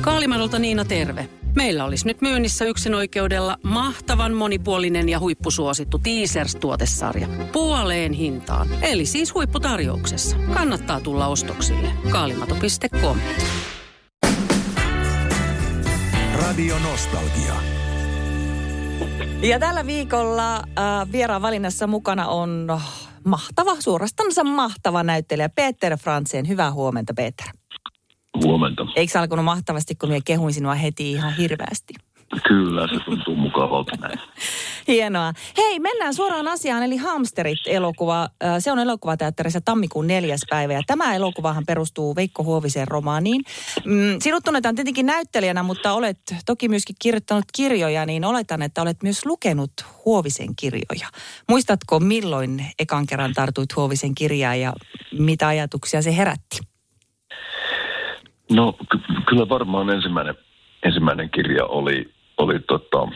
Kaalimadolta Niina terve. Meillä olisi nyt myynnissä yksin oikeudella mahtavan monipuolinen ja huippusuosittu Teasers-tuotesarja. Puoleen hintaan. Eli siis huipputarjouksessa. Kannattaa tulla ostoksille. Kaalimato.com Radio Nostalgia. Ja tällä viikolla äh, vieraan valinnassa mukana on mahtava, suorastansa mahtava näyttelijä Peter Fransen. Hyvää huomenta, Peter. Huomenta. Eikö se alkanut mahtavasti, kun minä kehuin sinua heti ihan hirveästi? Kyllä, se tuntuu mukavalta näin. Hienoa. Hei, mennään suoraan asiaan, eli Hamsterit-elokuva. Se on elokuvateatterissa tammikuun neljäs päivä, ja tämä elokuvahan perustuu Veikko Huovisen romaaniin. Mm, sinut tunnetaan tietenkin näyttelijänä, mutta olet toki myöskin kirjoittanut kirjoja, niin oletan, että olet myös lukenut Huovisen kirjoja. Muistatko, milloin ekan kerran tartuit Huovisen kirjaan ja mitä ajatuksia se herätti? No ky- kyllä varmaan ensimmäinen, ensimmäinen kirja oli, oli tota,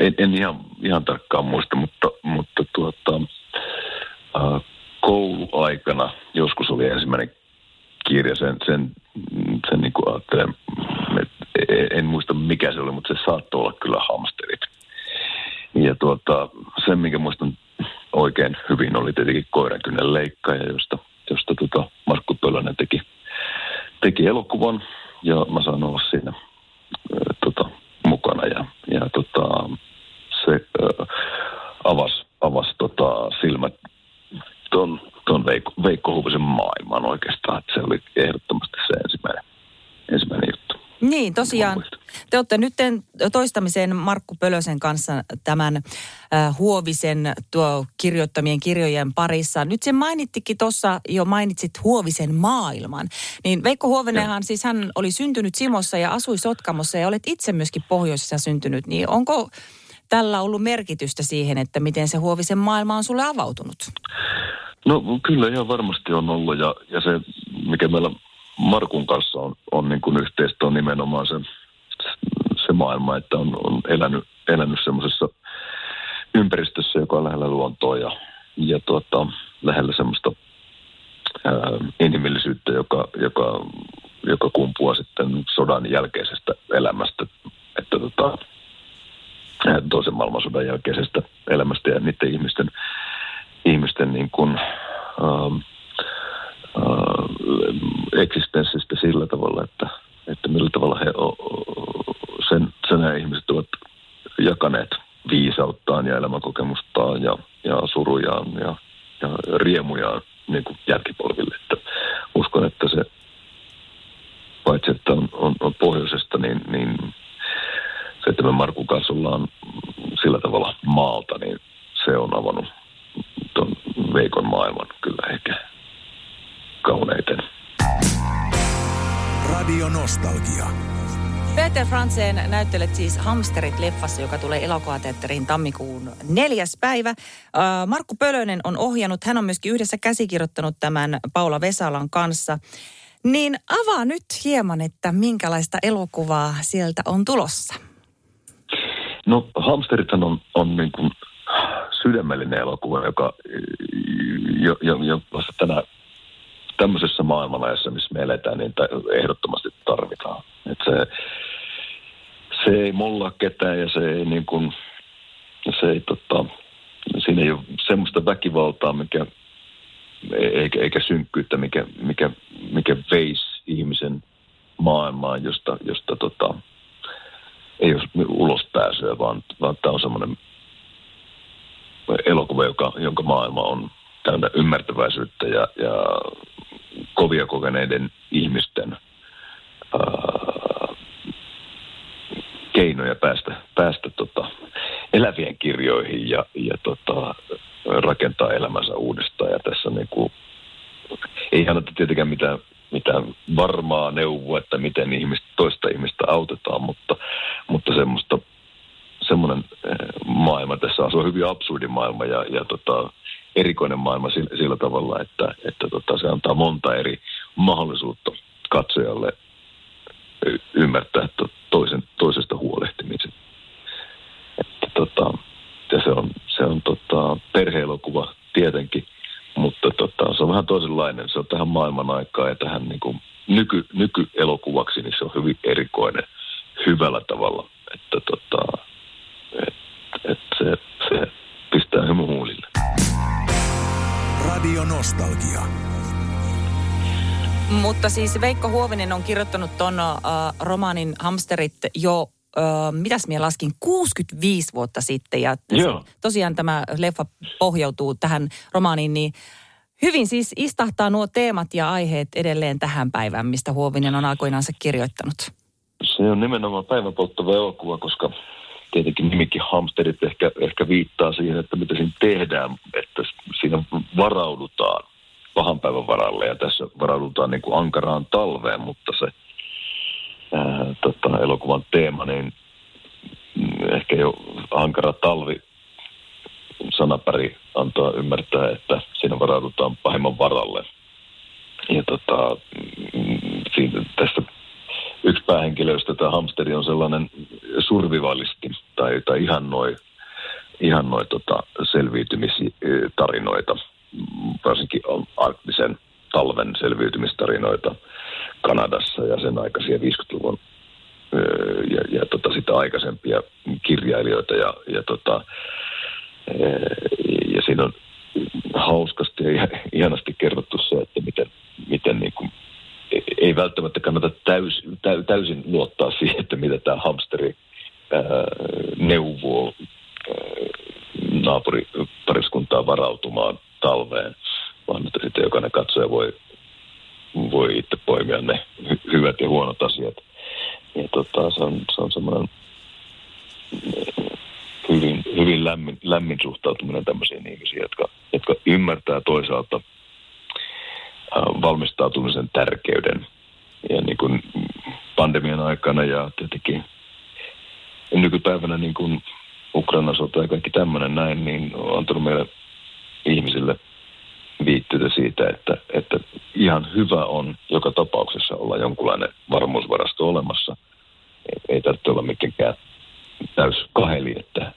en, en ihan, ihan tarkkaan muista, mutta, mutta tuota, äh, kouluaikana joskus oli ensimmäinen kirja, sen, sen, sen niin kuin ajattelen, että en muista mikä se oli, mutta se saattoi olla kyllä hamsterit. Ja tuota, sen, minkä muistan oikein hyvin, oli tietenkin koirankynnen leikkaaja, josta, josta tuota Markku Pölönen teki, teki elokuvan ja mä saan olla siinä tota, mukana ja, ja tota, se äh, avasi avas, tota, silmät tuon ton Veikko, Veikko Huvisen maailman oikeastaan. Että se oli ehdottomasti se ensimmäinen, ensimmäinen juttu. Niin, tosiaan. Te olette nyt toistamiseen Markku Pölösen kanssa tämän äh, Huovisen tuo kirjoittamien kirjojen parissa. Nyt se mainittikin tuossa, jo mainitsit Huovisen maailman. Niin Veikko Huovinenhan, siis hän oli syntynyt Simossa ja asui Sotkamossa ja olet itse myöskin pohjoisessa syntynyt. Niin onko tällä ollut merkitystä siihen, että miten se Huovisen maailma on sulle avautunut? No kyllä ihan varmasti on ollut ja, ja se, mikä meillä Markun kanssa on, on niin kuin yhteistä on nimenomaan se, se maailma, että on, on elänyt, elänyt semmoisessa ympäristössä, joka on lähellä luontoa ja, ja tuota, lähellä semmoista inhimillisyyttä, joka, joka, joka kumpuaa sitten sodan jälkeisestä elämästä, että tota, toisen maailmansodan jälkeisestä elämästä ja niiden ihmisten, ihmisten niin kuin, ää, äh, eksistenssistä sillä tavalla, että, että millä tavalla he sen, sen nämä ihmiset ovat jakaneet viisauttaan ja elämänkokemustaan ja, ja surujaan ja, ja riemujaan niin kuin jälkipolville. Että uskon, että se paitsi että on, on, on pohjoisesta, niin, niin se, että me Markun kanssa ollaan sillä tavalla maalta, niin se on avannut tuon Veikon maailman kyllä ehkä kauneiten. Radio Nostalgia. Peter Fransen näyttelet siis Hamsterit-leffassa, joka tulee elokuvateatteriin tammikuun neljäs päivä. Markku Pölönen on ohjannut, hän on myöskin yhdessä käsikirjoittanut tämän Paula Vesalan kanssa. Niin avaa nyt hieman, että minkälaista elokuvaa sieltä on tulossa. No Hamsterithan on, on niin kuin sydämellinen elokuva, joka jo, jo, jo tänä tämmöisessä maailmanajassa, missä me eletään, niin ehdottomasti tarvitaan. Et se, se ei molla ketään ja se ei niin kuin, se ei tota, siinä ei ole semmoista väkivaltaa, mikä, eikä, eikä synkkyyttä, mikä, mikä, mikä veisi ihmisen maailmaan, josta, josta tota, ei ole ulospääsyä, vaan, vaan tämä on semmoinen elokuva, joka, jonka maailma on täynnä ymmärtäväisyyttä ja, ja kovia kokeneiden ihmisten ää, keinoja päästä, päästä tota, elävien kirjoihin ja, ja tota, rakentaa elämänsä uudestaan. Ja tässä niin kuin, ei anneta tietenkään mitään, mitään varmaa neuvoa, että miten ihmistä, toista ihmistä autetaan, mutta, mutta semmoista semmoinen maailma tässä on. Se on hyvin absurdi maailma ja, ja tota, erikoinen maailma sillä, sillä tavalla, että, että tota, se antaa monta eri mahdollisuutta katsojalle ymmärtää toisen, toisesta huolehtimisen. Että, tota, ja se on, se on tota, perheelokuva tietenkin, mutta tota, se on vähän toisenlainen. Se on tähän maailman aikaan ja tähän niin kuin, nyky, nykyelokuvaksi, niin se on hyvin erikoinen hyvällä tavalla, Nostalgia. Mutta siis Veikko Huovinen on kirjoittanut ton uh, romaanin Hamsterit jo uh, mitäs minä laskin, 65 vuotta sitten. Ja Joo. tosiaan tämä leffa pohjautuu tähän romaaniin, niin hyvin siis istahtaa nuo teemat ja aiheet edelleen tähän päivään, mistä Huovinen on aikoinaansa kirjoittanut. Se on nimenomaan päiväpolttava elokuva, koska tietenkin nimikin hamsterit ehkä, ehkä viittaa siihen, että mitä siinä tehdään, että siinä varaudutaan pahan päivän varalle ja tässä varaudutaan niin kuin ankaraan talveen, mutta se ää, tota, elokuvan teema, niin mm, ehkä jo ankara talvi sanapari antaa ymmärtää, että siinä varaudutaan pahimman varalle. Ja tota, mm, siinä, tässä yksi päähenkilöistä, tämä hamsteri, on sellainen survivalisti tai, tai ihan noin ihan noi, tota, selviytymistarinoita, varsinkin arktisen talven selviytymistarinoita Kanadassa ja sen aikaisia 50-luvun ja, ja tota, sitä aikaisempia kirjailijoita ja, ja, tota, ja siinä on hauskasti ja ihanasti kerrottu se, että miten, miten niin kuin ei välttämättä kannata täys, täysin luottaa siihen, että mitä tämä hamsteri neuvoo naapuripariskuntaa varautumaan talveen, vaan että sitten jokainen katsoja voi, voi itse poimia ne hy- hyvät ja huonot asiat. Ja tota, se on, se on semmoinen hyvin, hyvin lämmin, lämmin suhtautuminen tämmöisiin ihmisiin, jotka, jotka ymmärtää toisaalta – Äh, valmistautumisen tärkeyden. Ja niin kuin pandemian aikana ja tietenkin nykypäivänä niin kuin Ukrainan sota ja kaikki tämmöinen näin, niin on antanut meille ihmisille viittyitä siitä, että, että ihan hyvä on joka tapauksessa olla jonkunlainen varmuusvarasto olemassa. Ei tarvitse olla mitenkään täys kaheli, että,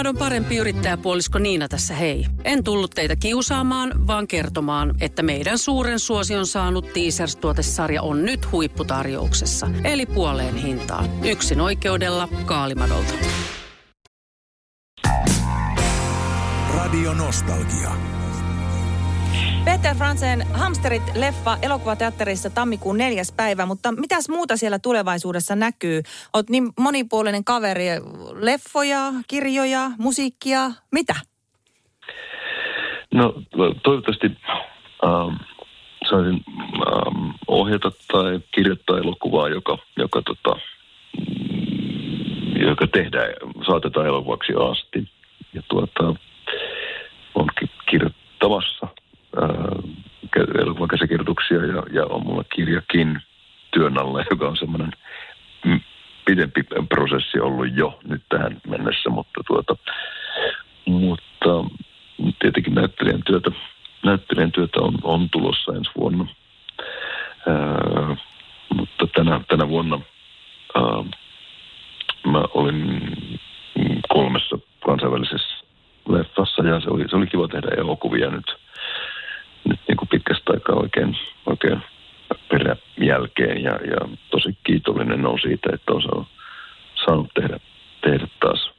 Kaalimadon parempi yrittäjäpuolisko Niina tässä hei. En tullut teitä kiusaamaan, vaan kertomaan, että meidän suuren suosion saanut Teasers-tuotesarja on nyt huipputarjouksessa. Eli puoleen hintaan. Yksin oikeudella Kaalimadolta. Radio Nostalgia. Peter Fransen Hamsterit-leffa elokuvateatterissa tammikuun neljäs päivä, mutta mitäs muuta siellä tulevaisuudessa näkyy? Oot niin monipuolinen kaveri, leffoja, kirjoja, musiikkia, mitä? No toivottavasti ähm, saisin ähm, ohjata tai kirjoittaa elokuvaa, joka, joka, tota, joka tehdään, saatetaan elokuvaksi asti. Ja tuota, on kirjoittamassa äh, elokuvan käsikirjoituksia ja, ja on mulla kirjakin työn alla, joka on semmoinen pidempi prosessi ollut jo nyt tähän mennessä, mutta, tuota, mutta tietenkin näyttelijän työtä, näyttelijän työtä on, on tulossa ensi vuonna. Ää, mutta tänä, tänä vuonna ää, mä olin kolmessa kansainvälisessä leffassa ja se oli, se oli kiva tehdä elokuvia nyt, nyt niin kuin pitkästä aikaa oikein, oikein peräjälkeen ja, ja tosi kiitollinen on siitä, että on saanut tehdä, tehdä taas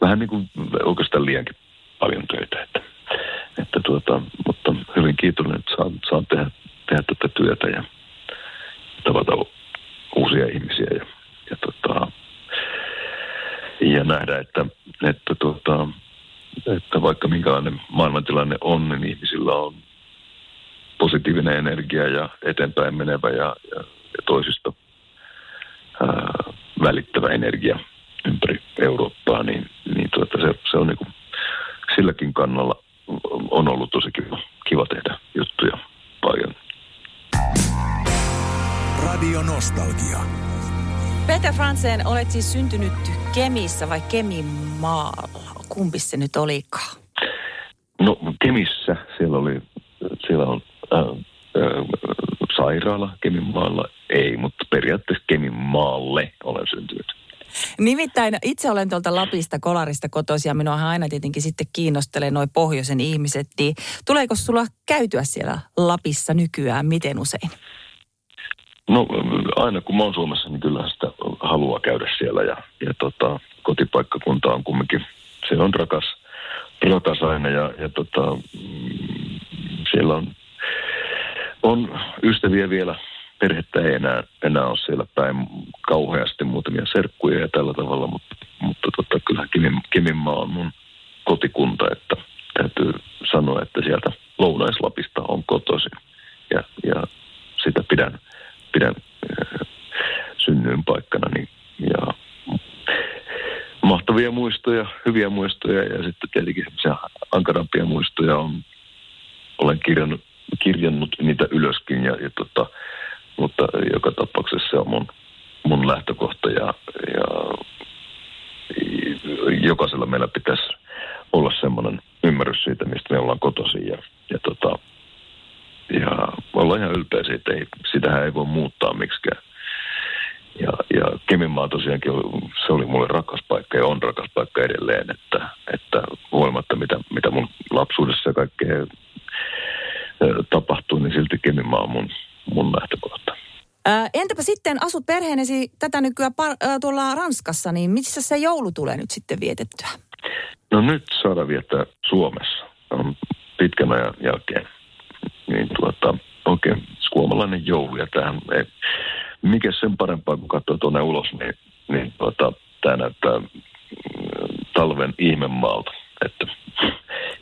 vähän niin kuin oikeastaan liiankin paljon töitä. Että, että tuota, mutta hyvin kiitollinen, että saan, saan tehdä, tehdä tätä työtä ja tavata uusia ihmisiä ja, ja, tota, ja nähdä, että, että, tuota, että vaikka minkälainen maailmantilanne on, niin ihmisillä on positiivinen energia ja eteenpäin menevä ja, ja, ja toisista ää, välittävä energia ympäri Eurooppaa, niin, niin tuota, se, se on niin kuin, silläkin kannalla on ollut tosi kiva, kiva tehdä juttuja paljon. Radio Nostalgia. Peter Fransen, olet siis syntynyt Kemissä vai Kemimaalla? Kumpi se nyt olikaan? No Kemissä, siellä oli, siellä on äh, äh, sairaala Keminmaalla, ei, mutta periaatteessa Keminmaalle olen syntynyt. Nimittäin itse olen tuolta Lapista, Kolarista kotoisin ja minua aina tietenkin sitten kiinnostelee noin pohjoisen ihmiset. Niin tuleeko sulla käytyä siellä Lapissa nykyään? Miten usein? No aina kun mä oon Suomessa, niin kyllä sitä haluaa käydä siellä ja, ja tota, kotipaikkakunta on kumminkin, se on rakas, rakas aina ja, ja tota, mm, siellä on, on ystäviä vielä, perhettä ei enää, enää ole siellä päin kauheasti, muutamia serkkuja ja tällä tavalla, mutta, mutta tota, kyllä Kimin, Kiminmaa on mun kotikunta, että täytyy sanoa, että sieltä Lounaislapista on kotoisin ja, ja sitä pidän, pidän äh, synnyin paikkana. Niin, ja mahtavia muistoja, hyviä muistoja ja sitten tietenkin ankarampia muistoja on, olen kirjannut, ylöskin ja, ja tota, mutta joka tapauksessa se on mun, mun lähtökohta ja, ja jokaisella meillä pitäisi olla semmoinen ymmärrys siitä, mistä me ollaan kotoisin ja, ja, tota, ja olla ihan ylpeä siitä, ei, sitähän ei voi muuttaa miksikään. Ja, ja Keminmaa tosiaankin, se oli mulle rakas paikka ja on rakas paikka edelleen, että, entäpä sitten asut perheenesi tätä nykyään par- tuolla Ranskassa, niin missä se joulu tulee nyt sitten vietettyä? No nyt saadaan viettää Suomessa. On pitkän ajan jälkeen. Niin tuota, oikein suomalainen joulu. Ja tämähän ei, mikä sen parempaa, kun katsoo tuonne ulos, niin, niin tuota, tämä näyttää mm, talven ihmemaalta. Että,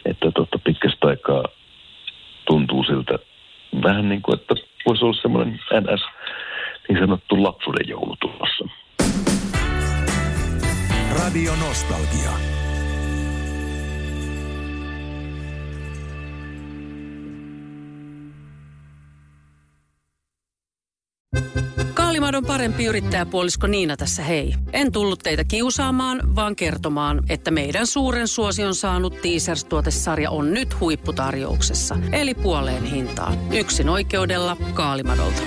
että tuota, pitkästä aikaa tuntuu siltä vähän niin kuin, että voisi olla semmoinen NS, niin sanottu lapsuuden joulu tulossa. Radio Nostalgia. Kaalimadon parempi yrittäjäpuolisko Niina tässä hei. En tullut teitä kiusaamaan, vaan kertomaan, että meidän suuren suosion saanut Teasers-tuotesarja on nyt huipputarjouksessa. Eli puoleen hintaan. Yksin oikeudella Kaalimadolta.